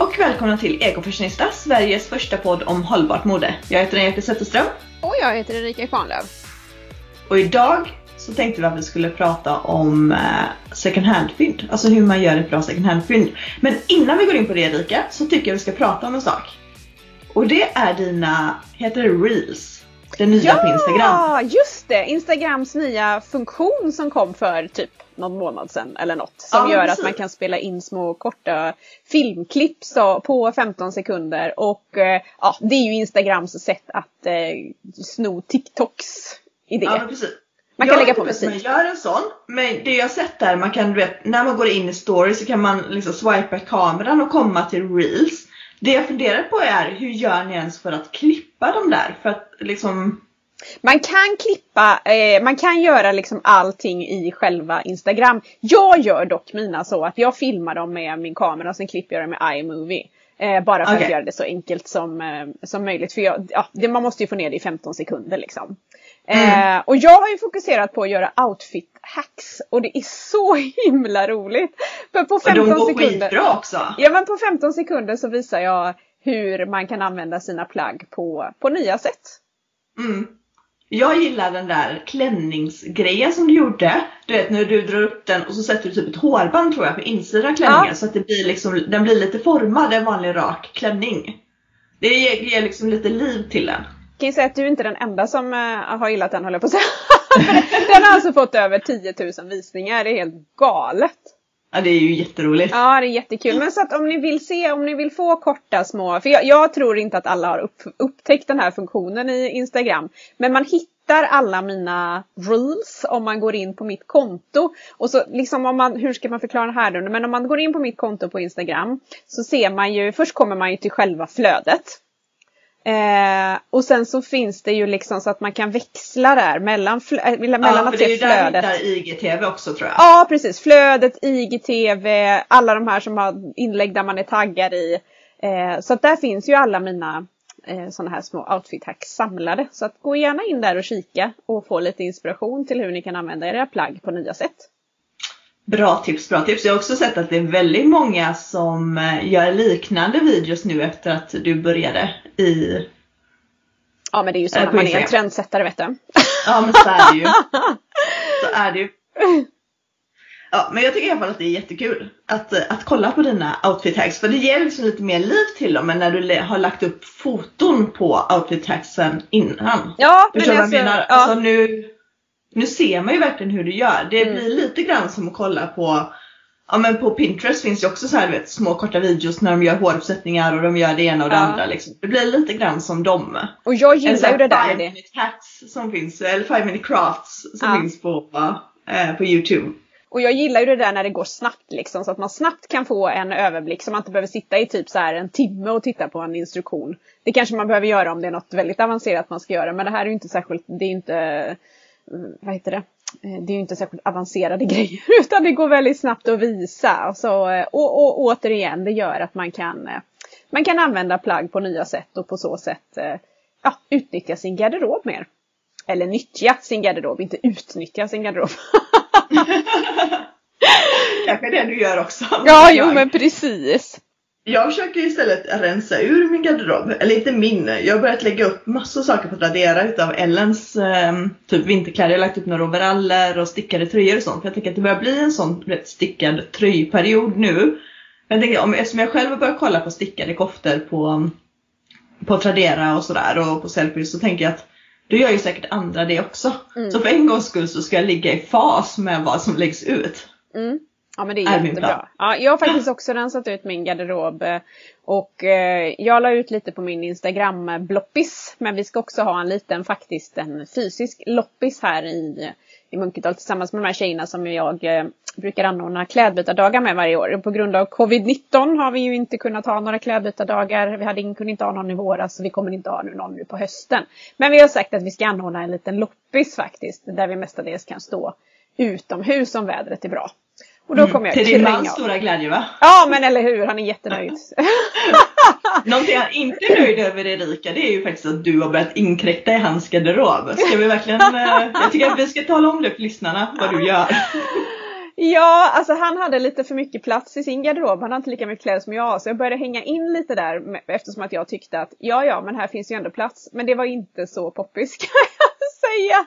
Och välkomna till Ekofashionista, Sveriges första podd om hållbart mode. Jag heter Angelica Zetterström Och jag heter Erika Kvarnlöf. och idag så tänkte vi att vi skulle prata om eh, second hand-fynd. Alltså hur man gör ett bra second hand-fynd. Men innan vi går in på det Erika så tycker jag vi ska prata om en sak. Och det är dina, heter det reels? Det nya på Instagram. Ja, just det! Instagrams nya funktion som kom för typ någon månad sedan eller något. Som Ja, gör precis. att man kan spela in små korta filmklipp så, på 15 sekunder. Och eh, ja, det är ju Instagrams sätt att eh, sno TikToks idé. Ja, precis. Man kan jag lägga på musik. Man gör en sån, men det jag har sett där, man kan, du vet, när man går in i story så kan man liksom swipa kameran och komma till reels. Det jag funderar på är, hur gör ni ens för att klippa dem där? För att liksom, Man kan klippa, eh, man kan göra liksom allting i själva Instagram. Jag gör dock mina så att jag filmar dem med min kamera och sen klipper jag dem med iMovie. Eh, bara för att Okej. göra det så enkelt som, eh, som möjligt. För jag, ja, det, man måste ju få ner det i 15 sekunder liksom. Mm. Eh, och jag har ju fokuserat på att göra outfit hacks och det är så himla roligt. För på och 15 de går sekunder. skitbra också. Ja men på 15 sekunder så visar jag hur man kan använda sina plagg på, på nya sätt. Mm. Jag gillar den där klänningsgrejen som du gjorde. Du vet när du drar upp den och så sätter du typ ett hårband tror jag på insidan av klänningen Ja. så att det blir liksom, den blir lite formad, en vanlig rak klänning. Det ger, ger liksom lite liv till den. kan ju säga att du är inte den enda som eh, har gillat den, håller jag på att säga. den har alltså fått över 10 000 visningar, det är helt galet. Ja det är ju jätteroligt. Ja, det är jättekul. Men så att om ni vill se, om ni vill få korta små, för jag, jag tror inte att alla har upp, upptäckt den här funktionen i Instagram. Men man hittar alla mina reels om man går in på mitt konto. Och så liksom om man, hur ska man förklara det här då? Men om man går in på mitt konto på Instagram så ser man ju, först kommer man ju till själva flödet. Eh, och sen så finns det ju liksom så att man kan växla där mellan, flö- äh, mellan Ja, att det är se ju där flödet. du hittar IGTV också tror jag. Ja precis, flödet, IGTV, alla de här som har inlägg där man är taggad i. Eh, så att där finns ju alla mina eh, sådana här små outfit hacks samlade. Så att gå gärna in där och kika och få lite inspiration till hur ni kan använda era plagg på nya sätt. Bra tips, bra tips. Jag har också sett att det är väldigt många som eh, gör liknande videos nu efter att du började i... Ja men det är ju så på man är en trendsättare vet du. Ja men så är det ju. Så är det ju. Ja, men jag tycker i alla fall att det är jättekul att, eh, att kolla på dina outfit hacks. För det ger liksom lite mer liv till dem än när du har lagt upp foton på outfit hacksen innan. Ja Förstår men du vad jag alltså, menar? ja. Alltså nu, nu ser man ju verkligen hur du gör. Det Mm. blir lite grann som att kolla på Ja men på Pinterest finns ju också så här vet, små korta videos när de gör håruppsättningar och de gör det ena och det Ja. andra liksom. Det blir lite grann som dem. Och jag gillar ju det där five minute hacks som finns, eller five minute crafts som Ja. finns på, eh, på Youtube. Och jag gillar ju det där när det går snabbt liksom så att man snabbt kan få en överblick så man inte behöver sitta i typ så här en timme och titta på en instruktion. Det kanske man behöver göra om det är något väldigt avancerat man ska göra men det här är ju inte särskilt, det är inte, vad heter det? Eh, Det är ju inte särskilt avancerade grejer utan det går väldigt snabbt att visa. Och, så, eh, och, och återigen, det gör att man kan, eh, man kan använda plagg på nya sätt och på så sätt ja, utnyttja sin garderob mer. Eller nyttja sin garderob, inte utnyttja sin garderob. Kanske det du gör också. Ja, jo men precis. Jag försöker istället rensa ur min garderob. Eller inte min. Jag har börjat lägga upp massor saker på Tradera utav Ellens eh, typ vinterkläder. Jag har lagt upp några overaller och stickade tröjor och sånt. För jag tänker att det börjar bli en sån rätt stickad tröjperiod nu. Men jag tänker, om, eftersom jag själv har börjat kolla på stickade koftor på, på Tradera och sådär och på Sellpys så tänker jag att då gör ju säkert andra det också. Mm. Så för en gångs skull så ska jag ligga i fas med vad som läggs ut. Mm. Ja men det Är är jättebra. Ja, jag har faktiskt också rensat ut min garderob eh, och eh, jag la ut lite på min Instagram eh, bloppis. Men vi ska också ha en liten faktiskt en fysisk loppis här i, i Munkedal tillsammans med de här tjejerna som jag eh, brukar anordna klädbytardagar med varje år. Och på grund av covid-19 har vi ju inte kunnat ha några klädbytardagar. Vi hade, kunde inte ha någon i våras så vi kommer inte ha någon nu på hösten. Men vi har sagt att vi ska anordna en liten loppis faktiskt där vi mestadels kan stå utomhus om vädret är bra. Och då kommer jag Till din mans stora glädje va? Ja men eller hur, han är jättenöjd. Någonting han inte är nöjd över Erika det är ju faktiskt att du har börjat inkräkta i hans garderob. Ska vi verkligen, eh, jag tycker att vi ska tala om det för lyssnarna vad du gör. Ja, alltså han hade lite för mycket plats i sin garderob. Han har inte lika mycket kläder som jag har. Så jag började hänga in lite där eftersom att jag tyckte att ja, ja, men här finns ju ändå plats. Men det var inte så poppis kan jag säga.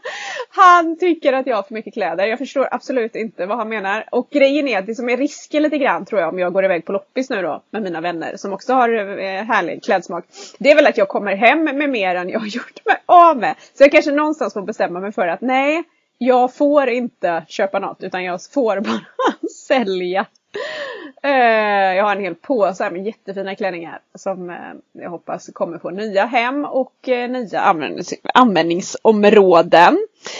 Han tycker att jag har för mycket kläder. Jag förstår absolut inte vad han menar. Och grejen är att det som är risken lite grann tror jag om jag går iväg på loppis nu då med mina vänner som också har eh, härlig klädsmak. Det är väl att jag kommer hem med mer än jag har gjort mig av med. Så jag kanske någonstans får bestämma mig för att nej, jag får inte köpa något utan jag får bara sälja. Eh, jag har en hel påse med jättefina klänningar som eh, jag hoppas kommer få nya hem och nya användningsområden.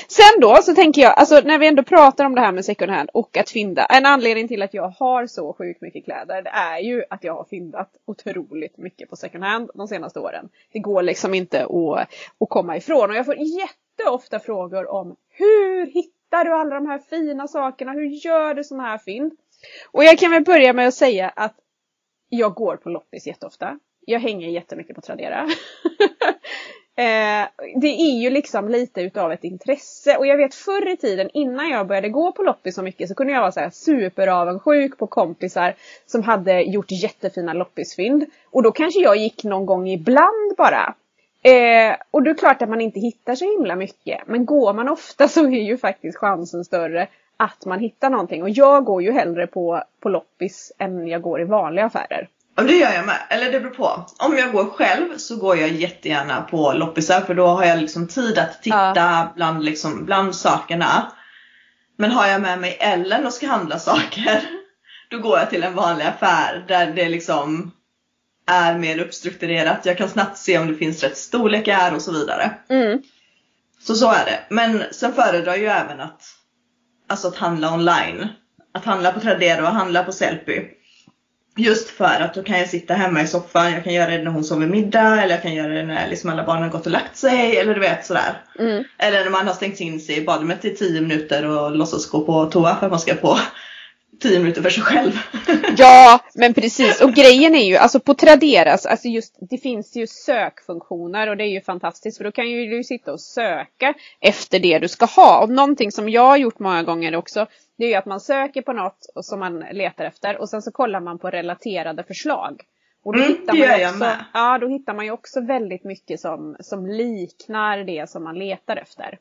Sen då så tänker jag, alltså när vi ändå pratar om det här med second hand och att fynda. En anledning till att jag har så sjukt mycket kläder det är ju att jag har fyndat otroligt mycket på second hand de senaste åren. Det går liksom inte att, att komma ifrån och jag får jätteofta frågor om hur hittar du alla de här fina sakerna? Hur gör du sådana här fynd? Och jag kan väl börja med att säga att jag går på loppis jätteofta. Jag hänger jättemycket på Tradera. eh, det är ju liksom lite utav ett intresse och jag vet förr i tiden innan jag började gå på loppis så mycket så kunde jag vara så här superavundsjuk på kompisar som hade gjort jättefina loppisfynd. Och då kanske jag gick någon gång ibland bara. Eh, och det är klart att man inte hittar så himla mycket. Men går man ofta så är ju faktiskt chansen större att man hittar någonting. Och jag går ju hellre på, på loppis än jag går i vanliga affärer. Ja det gör jag med. Eller det beror på. Om jag går själv så går jag jättegärna på loppisar för då har jag liksom tid att titta ja. bland, liksom, bland sakerna. Men har jag med mig Ellen och ska handla saker då går jag till en vanlig affär där det liksom är mer uppstrukturerat. Jag kan snabbt se om det finns rätt storlekar och så vidare. Mm. Så så är det. Men sen föredrar jag ju även att alltså att handla online. Att handla på Tradera och handla på Sellpy. Just för att då kan jag sitta hemma i soffan, jag kan göra det när hon sover middag eller jag kan göra det när liksom alla barnen gått och lagt sig eller du vet sådär. Mm. Eller när man har stängt in sig i badrummet i 10 minuter och låtsas gå på toa för att man ska på 10 minuter för sig själv. ja, men precis. Och grejen är ju, alltså på Traderas, alltså just, det finns ju sökfunktioner och det är ju fantastiskt för då kan ju du sitta och söka efter det du ska ha. Och någonting som jag har gjort många gånger också, det är ju att man söker på något som man letar efter och sen så kollar man på relaterade förslag. Och då mm, hittar man ju också, ja, då hittar man ju också väldigt mycket som, som liknar det som man letar efter.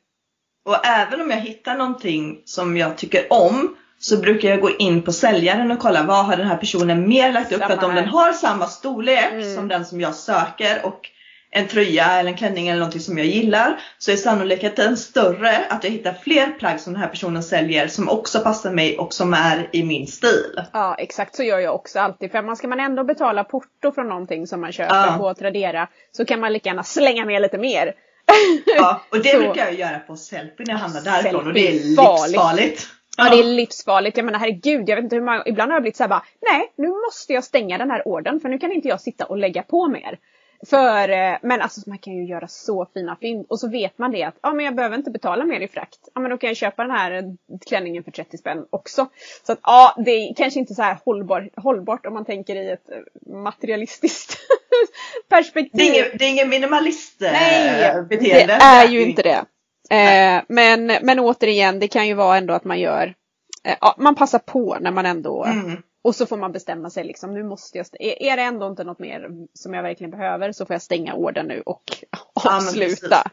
Och även om jag hittar någonting som jag tycker om så brukar jag gå in på säljaren och kolla vad har den här personen mer lagt upp. Samma för att om den har samma storlek mm. som den som jag söker och en tröja eller en klänning eller någonting som jag gillar så är sannolikheten större att jag hittar fler plagg som den här personen säljer som också passar mig och som är i min stil. Ja exakt så gör jag också alltid för man ska man ändå betala porto från någonting som man köper ja. på Tradera så kan man lika gärna slänga med lite mer. Ja och det så. brukar jag göra på Sellpy när jag handlar därifrån och det är livsfarligt. Ja, det är livsfarligt. Jag menar herregud, jag vet inte hur många, ibland har jag blivit såhär bara, nej nu måste jag stänga den här orden för nu kan inte jag sitta och lägga på mer. För, eh, men alltså man kan ju göra så fina fynd och så vet man det att ja men jag behöver inte betala mer i frakt. Ja men då kan jag köpa den här klänningen för 30 spänn också. Så att ja, det är kanske inte så här hållbar, hållbart om man tänker i ett eh, materialistiskt perspektiv. Det är ingen, det är ingen minimalist Nej, beteende. det är ju inte det. Eh, men, men återigen, det kan ju vara ändå att man gör, eh, man passar på när man ändå mm. Och så får man bestämma sig liksom, nu måste jag, är, det ändå inte något mer som jag verkligen behöver så får jag stänga orden nu och avsluta. Ja,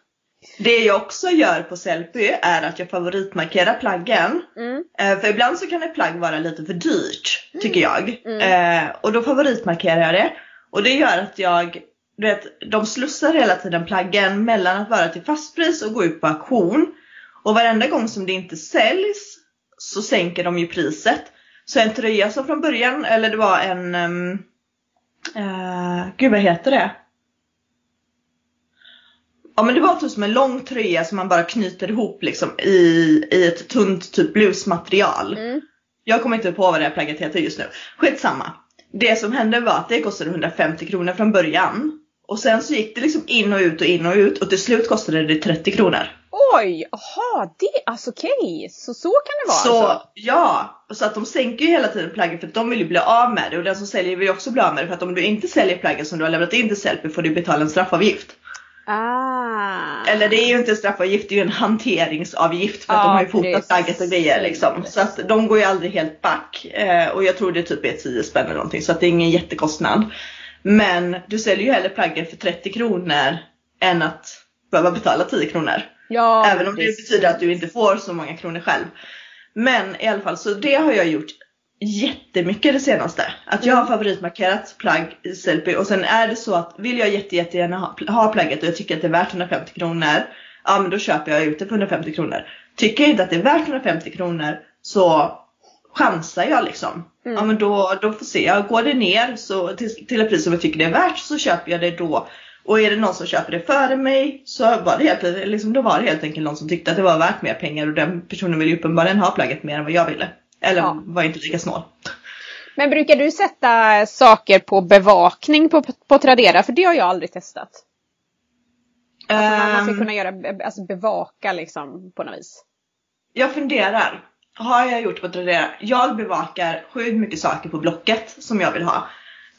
det jag också gör på Sellpy är att jag favoritmarkerar plaggen. Mm. Eh, för ibland så kan ett plagg vara lite för dyrt, tycker jag. Mm. Eh, och då favoritmarkerar jag det. Och det gör att jag du vet, de slussar hela tiden plaggen mellan att vara till fastpris och gå ut på auktion. Och varenda gång som det inte säljs så sänker de ju priset. Så en tröja som från början, eller det var en, um, uh, gud vad heter det? Ja men det var typ som en lång tröja som man bara knyter ihop liksom i, i ett tunt typ blusmaterial. Mm. Jag kommer inte på vad det här plagget heter just nu. Skitsamma. Det som hände var att det kostade 150 kronor från början. Och sen så gick det liksom in och ut och in och ut och till slut kostade det 30 kronor. Oj, jaha, det, alltså okej, okay. så så kan det vara så, alltså? Ja, så att de sänker ju hela tiden plaggen för att de vill ju bli av med det och den som säljer vill ju också bli av med det för att om du inte säljer plaggen som du har lämnat in till Sellpy får du betala en straffavgift. Ah. Eller det är ju inte straffavgift, det är ju en hanteringsavgift för att Ja, de har ju fotat plagget och grejer liksom. Så att de går ju aldrig helt back. Eh, och jag tror det typ är 10 spänn eller någonting så att det är ingen jättekostnad. Men du säljer ju hellre plagget för 30 kronor än att behöva betala 10 kronor. Ja, Även om det precis. betyder att du inte får så många kronor själv. Men i alla fall, så det har jag gjort jättemycket det senaste. Att jag har Mm. favoritmarkerat plagg i Sellpy och sen är det så att vill jag jätte, jättegärna ha, ha plagget och jag tycker att det är värt 150 kronor. Ja men då köper jag ut det för 150 kronor. Tycker jag inte att det är värt 150 kronor så chansar jag liksom. Mm. Ja men då, då får se jag. Går det ner så till, till ett pris som jag tycker det är värt så köper jag det då. Och är det någon som köper det före mig så var det helt, liksom, då var det helt enkelt någon som tyckte att det var värt mer pengar och den personen ville ju uppenbarligen ha plagget mer än vad jag ville. Eller Ja. var inte lika snål. Men brukar du sätta saker på bevakning på, på Tradera? För det har jag aldrig testat. Alltså man, ska Ehm, kunna göra, alltså bevaka liksom på något vis. Jag funderar. Har jag gjort på Tradera? Jag bevakar sjukt mycket saker på Blocket som jag vill ha.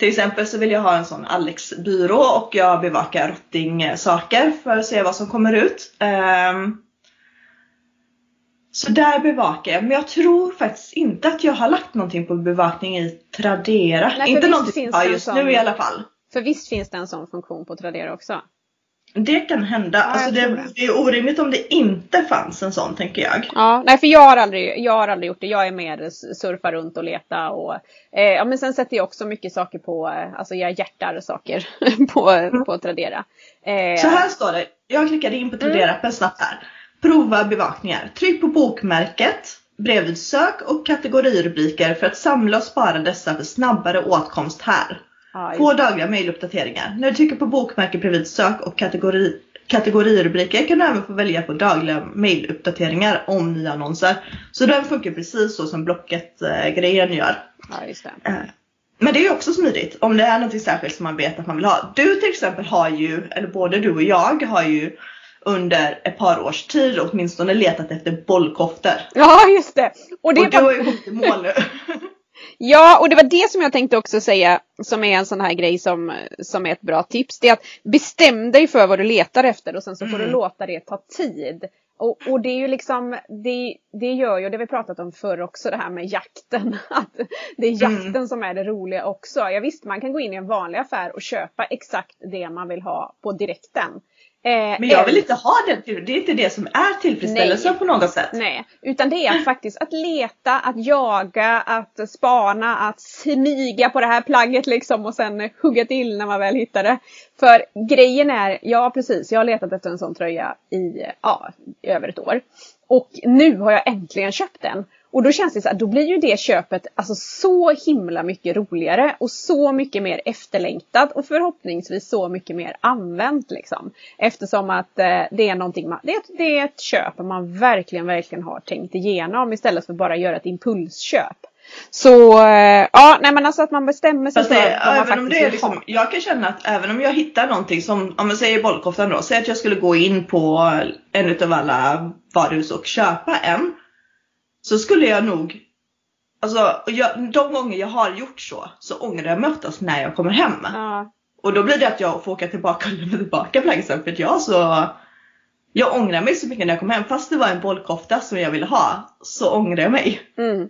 Till exempel så vill jag ha en sån Alex-byrå och jag bevakar rotting-saker för att se vad som kommer ut. Ehm, så där bevakar jag. Men jag tror faktiskt inte att jag har lagt någonting på bevakning i Tradera. Nej, inte någonting jag just sån- nu i alla fall. För visst finns det en sån funktion på Tradera också? Det kan hända. jag alltså det, det. det är orimligt om det inte fanns en sån tänker jag. Ja, nej för jag har aldrig, jag har aldrig gjort det. Jag är mer surfa runt och leta och eh, ja men sen sätter jag också mycket saker på, eh, alltså jag hjärtar saker på, på Tradera. Eh, Så här står det. Jag klickade in på Tradera-appen snabbt här. Prova bevakningar. Tryck på bokmärket bredvid sök och kategorirubriker för att samla och spara dessa för snabbare åtkomst här. Ja, Få dagliga mejluppdateringar. När du trycker på bokmärket bredvid sök och kategori, kategorirubriker kan du även få välja på dagliga mejluppdateringar om nya annonser. Så den funkar precis så som Blocket-grejen gör. ja, just det. Eh, Men det är också smidigt om det är något särskilt som man vet att man vill ha. Du till exempel har ju, eller både du och jag har ju under ett par års tid åtminstone letat efter bollkoftor. Ja, just det. Och det Och du har ju kommit i mål nu. ja, och det var det som jag tänkte också säga som är en sån här grej som, som är ett bra tips. Det är att bestäm dig för vad du letar efter och sen så får Mm. du låta det ta tid. Och, och det är ju liksom, det, det gör ju, det har vi pratat om förr också, det här med jakten. Att det är Mm. jakten som är det roliga också. Ja, visst, man kan gå in i en vanlig affär och köpa exakt det man vill ha på direkten. Eh, Men jag vill eller- inte ha den det är inte det som är tillfredsställelse Nej. på något sätt. Nej, utan det är faktiskt att leta, att jaga, att spana, att smyga på det här plagget liksom och sen hugga till när man väl hittar det. För grejen är, ja precis, jag har letat efter en sån tröja i, ja, över ett år. Och nu har jag äntligen köpt den. Och då känns det så här, då blir ju det köpet alltså så himla mycket roligare och så mycket mer efterlängtat och förhoppningsvis så mycket mer använt liksom. Eftersom att eh, det är någonting man, det det är ett köp man verkligen, verkligen har tänkt igenom istället för bara göra ett impulsköp. Så eh, ja, nej men alltså att man bestämmer sig Fast för det, vad man faktiskt det är liksom, ha. jag kan känna att även om jag hittar någonting som, om man säger bollkoftan då, säg att jag skulle gå in på en utav alla varuhus och köpa en. Så skulle jag nog, alltså jag, de gånger jag har gjort så, så ångrar jag mig oftast när jag kommer hem. Ja, Och då blir det att jag får åka tillbaka och lämna tillbaka plagget sen för att jag så jag ångrar mig så mycket när jag kommer hem. Fast det var en bollkofta som jag ville ha så ångrar jag mig. mm.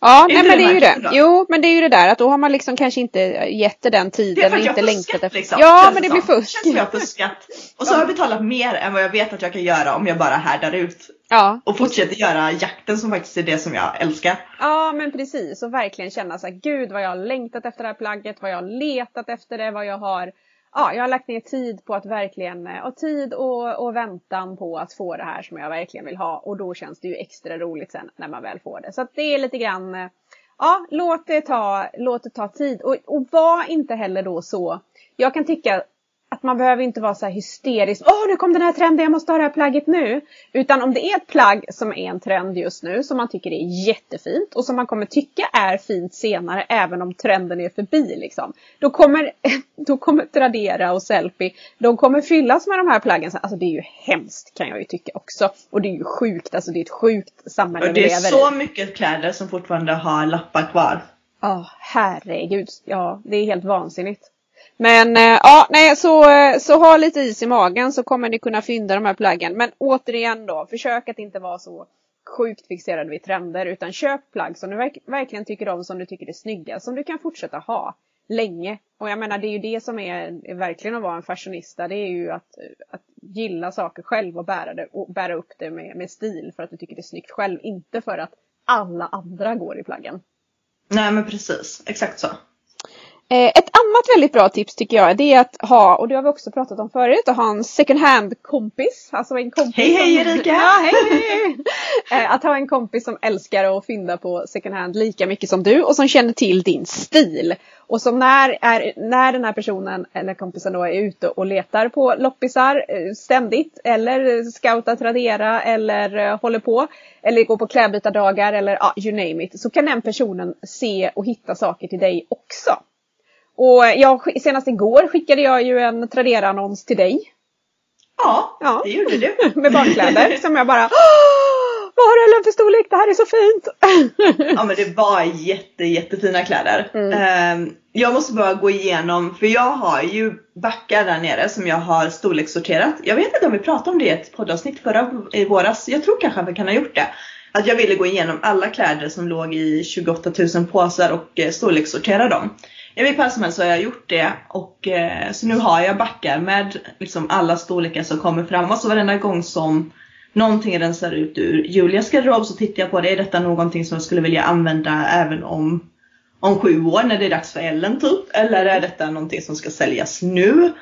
Ja, nej men det är ju det. då? Jo, men det är ju det där att då har man liksom kanske inte gett det den Det är tiden för att jag inte längtat fuskat efter. liksom. Ja, men det som. blir fusk. känns som jag fuskat. Och så har jag betalat mer än vad jag vet att jag kan göra om jag bara härdar ut. Ja, Och fortsätter göra jakten som faktiskt är det som jag älskar. Ja men precis och verkligen känna så här, gud vad jag har längtat efter det här plagget, vad jag har letat efter det, vad jag har Ja, jag har lagt ner tid på att verkligen, eh, och tid och, och väntan på att få det här som jag verkligen vill ha och då känns det ju extra roligt sen när man väl får det. Så att det är lite grann, eh, ja låt det ta, låt det ta tid och, och var inte heller då så, jag kan tycka att man behöver inte vara så här hysterisk. Åh, nu kom den här trenden, jag måste ha det här plagget nu. Utan om det är ett plagg som är en trend just nu, som man tycker är jättefint och som man kommer tycka är fint senare, även om trenden är förbi liksom. Då kommer, då kommer Tradera och Sellpy, de kommer fyllas med de här plaggen. Alltså det är ju hemskt kan jag ju tycka också. Och det är ju sjukt, alltså det är ett sjukt samhälle Och vi det är lever så i. mycket kläder som fortfarande har lappar kvar. Ja, herregud. Ja, det är helt vansinnigt. Men eh, ja, nej, så, eh, så ha lite is i magen så kommer ni kunna fynda de här plaggen. Men återigen då, försök att inte vara så sjukt fixerad vid trender utan köp plagg som du verk verkligen tycker om, som du tycker är snygga, som du kan fortsätta ha länge. Och jag menar det är ju det som är, är verkligen att vara en fashionista. Det är ju att, att gilla saker själv och bära, det, och bära upp det med, med stil för att du tycker det är snyggt själv. Inte för att alla andra går i plaggen. Nej men precis, exakt så. Eh, ett väldigt bra tips tycker jag det är att ha, och det har vi också pratat om förut, att ha en second hand kompis. Alltså en kompis hej hej Erika! Ja, hej, hej. Eh, att ha en kompis som älskar att fynda på second hand lika mycket som du och som känner till din stil. Och som när, är, när den här personen eller kompisen då är ute och letar på loppisar eh, ständigt eller scoutar Tradera eller håller på eller går på klädbytardagar eller ja, you name it så kan den personen se och hitta saker till dig också. Och jag, senast igår skickade jag ju en Tradera-annons till dig. Ja, ja, det gjorde du. med barnkläder som jag bara vad har Ellen för storlek? Det här är så fint! ja men det var jätte jättefina kläder. Mm. Ehm, jag måste bara gå igenom, för jag har ju backar där nere som jag har storlekssorterat. Jag vet inte om vi pratade om det i ett poddavsnitt förra i våras. Jag tror kanske att vi kan ha gjort det. Att jag ville gå igenom alla kläder som låg i 28 000 påsar och eh, storlekssortera dem. I vilket fall som helst så har jag gjort det och eh, så nu har jag backar med liksom alla storlekar som kommer fram och så varenda gång som någonting rensar ut ur Julias garderob så tittar jag på det. Är detta någonting som jag skulle vilja använda även om, om sju år när det är dags för Ellen typ? Eller är detta någonting som ska säljas nu?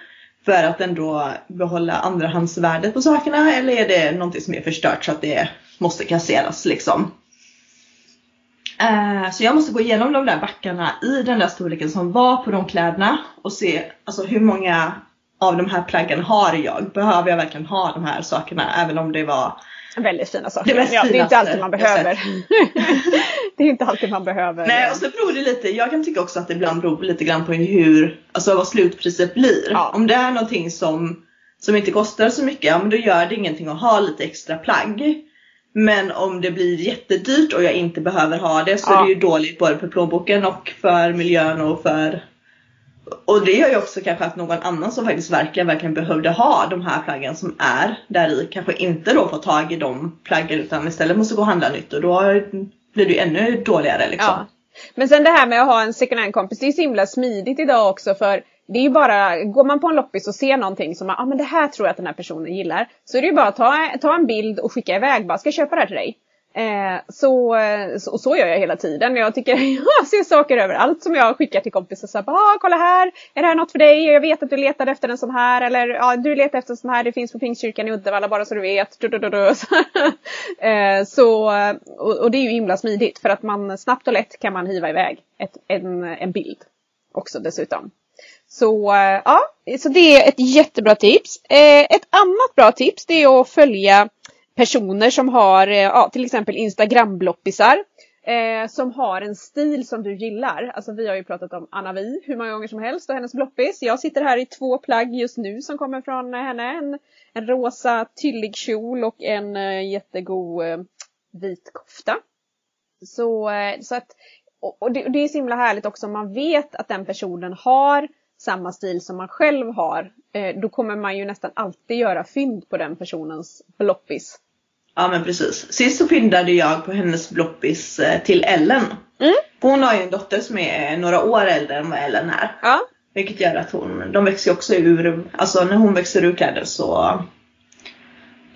För att ändå behålla andrahandsvärdet på sakerna eller är det någonting som är förstört så att det måste kasseras liksom? Eh, så jag måste gå igenom de där backarna i den där storleken som var på de kläderna och se alltså, hur många av de här plaggen har jag? Behöver jag verkligen ha de här sakerna även om det var Väldigt fina saker. Det, ja, det är inte alltid man behöver. det är inte alltid man behöver. Nej och så beror det lite, jag kan tycka också att det ibland beror lite grann på hur, alltså vad slutpriset blir. Ja. Om det är någonting som, som inte kostar så mycket, ja men då gör det ingenting att ha lite extra plagg. Men om det blir jättedyrt och jag inte behöver ha det så ja. är det ju dåligt både för plånboken och för miljön och för och det gör ju också kanske att någon annan som faktiskt verkligen, verkligen behövde ha de här plaggen som är där i kanske inte då får tag i de plaggen utan istället måste gå och handla nytt och då blir det ju ännu dåligare liksom. Ja. Men sen det här med att ha en second hand kompis, det är så himla smidigt idag också för det är ju bara, går man på en loppis och ser någonting som, ja ah, men det här tror jag att den här personen gillar. Så är det ju bara att ta, ta en bild och skicka iväg, bara ska jag köpa det här till dig? Eh, så, så, så gör jag hela tiden. Jag tycker jag ser saker överallt som jag skickar till kompisar. Så här, ah, kolla här, är det här något för dig? Jag vet att du letade efter en sån här. Eller ja, du letar efter en sån här, det finns på Pingstkyrkan i Uddevalla bara så du vet. Du, du, du, eh, så, och, och, det är ju himla smidigt för att man snabbt och lätt kan man hiva iväg ett, en, en bild också dessutom. Så eh, ja, så det är ett jättebra tips. Eh, ett annat bra tips det är att följa personer som har eh, ja, till exempel Instagram-bloppisar. Eh, som har en stil som du gillar. Alltså vi har ju pratat om Anna Vi hur många gånger som helst och hennes bloppis. Jag sitter här i två plagg just nu som kommer från henne. En, en rosa tyllig kjol och en eh, jättegod eh, vit kofta. Så, eh, så att, och, och, det, och det är så himla härligt också om man vet att den personen har samma stil som man själv har, eh, då kommer man ju nästan alltid göra fynd på den personens bloppis. Ja men precis. Sist så fyndade jag på hennes bloppis eh, till Ellen. Mm. Hon har ju en dotter som är några år äldre än vad Ellen är. Ja. Vilket gör att hon, de växer ju också ur, alltså när hon växer ur kläder så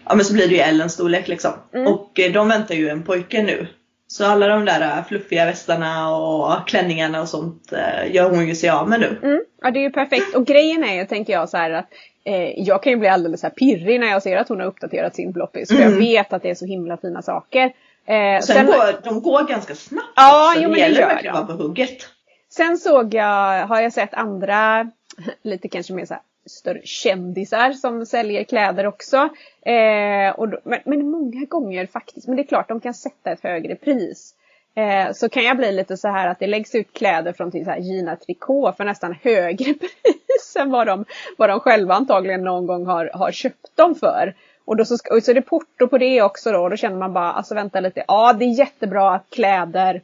Ja men så blir det ju Ellens storlek liksom. Mm. Och eh, de väntar ju en pojke nu. Så alla de där fluffiga västarna och klänningarna och sånt eh, gör hon ju sig av med nu. Mm. Ja det är ju perfekt. Och grejen är ju tänker jag så här att eh, jag kan ju bli alldeles så här pirrig när jag ser att hon har uppdaterat sin bloppis. För mm. jag vet att det är så himla fina saker. Eh, sen, sen går, de går ganska snabbt Ja, också. jo, men det gäller verkligen att vara på hugget. Sen såg jag, har jag sett andra, lite kanske mer så här större kändisar som säljer kläder också. Eh, och då, men, men, många gånger faktiskt, men det är klart de kan sätta ett högre pris. Eh, så kan jag bli lite så här att det läggs ut kläder från till så här Gina Tricot för nästan högre pris än vad de, vad de själva antagligen någon gång har, har köpt dem för. Och, då så, och så är det porto på det också då och då känner man bara, alltså vänta lite, ja det är jättebra att kläder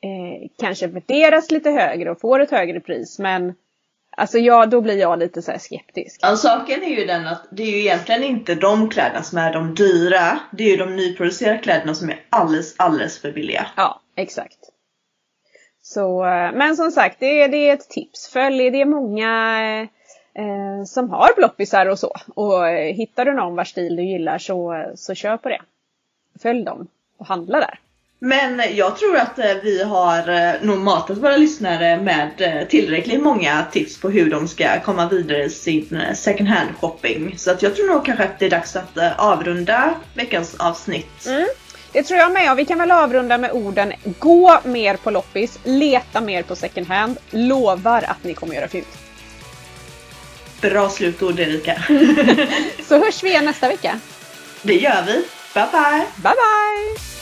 eh, kanske värderas lite högre och får ett högre pris men Alltså ja, då blir jag lite så skeptisk. Ja, saken är ju den att det är ju egentligen inte de kläderna som är de dyra. Det är ju de nyproducerade kläderna som är alldeles, alldeles för billiga. Ja, exakt. Så, eh, men som sagt, det, är, det är ett tips. Följ, det är många eh, som har bloppisar och så. Och eh, hittar du någon vars stil du gillar så, så kör på det. Följ dem och handla där. Men jag tror att eh, vi har eh, nog matat våra lyssnare med eh, tillräckligt många tips på hur de ska komma vidare i sin second hand shopping. Så att jag tror nog kanske att det är dags att avrunda veckans avsnitt. Mm. Det tror jag med och vi kan väl avrunda med orden Gå mer på loppis, leta mer på second hand, lovar att ni kommer göra fint. Bra slutord Erika. Så hörs vi igen nästa vecka. Det gör vi. Bye bye! Bye bye!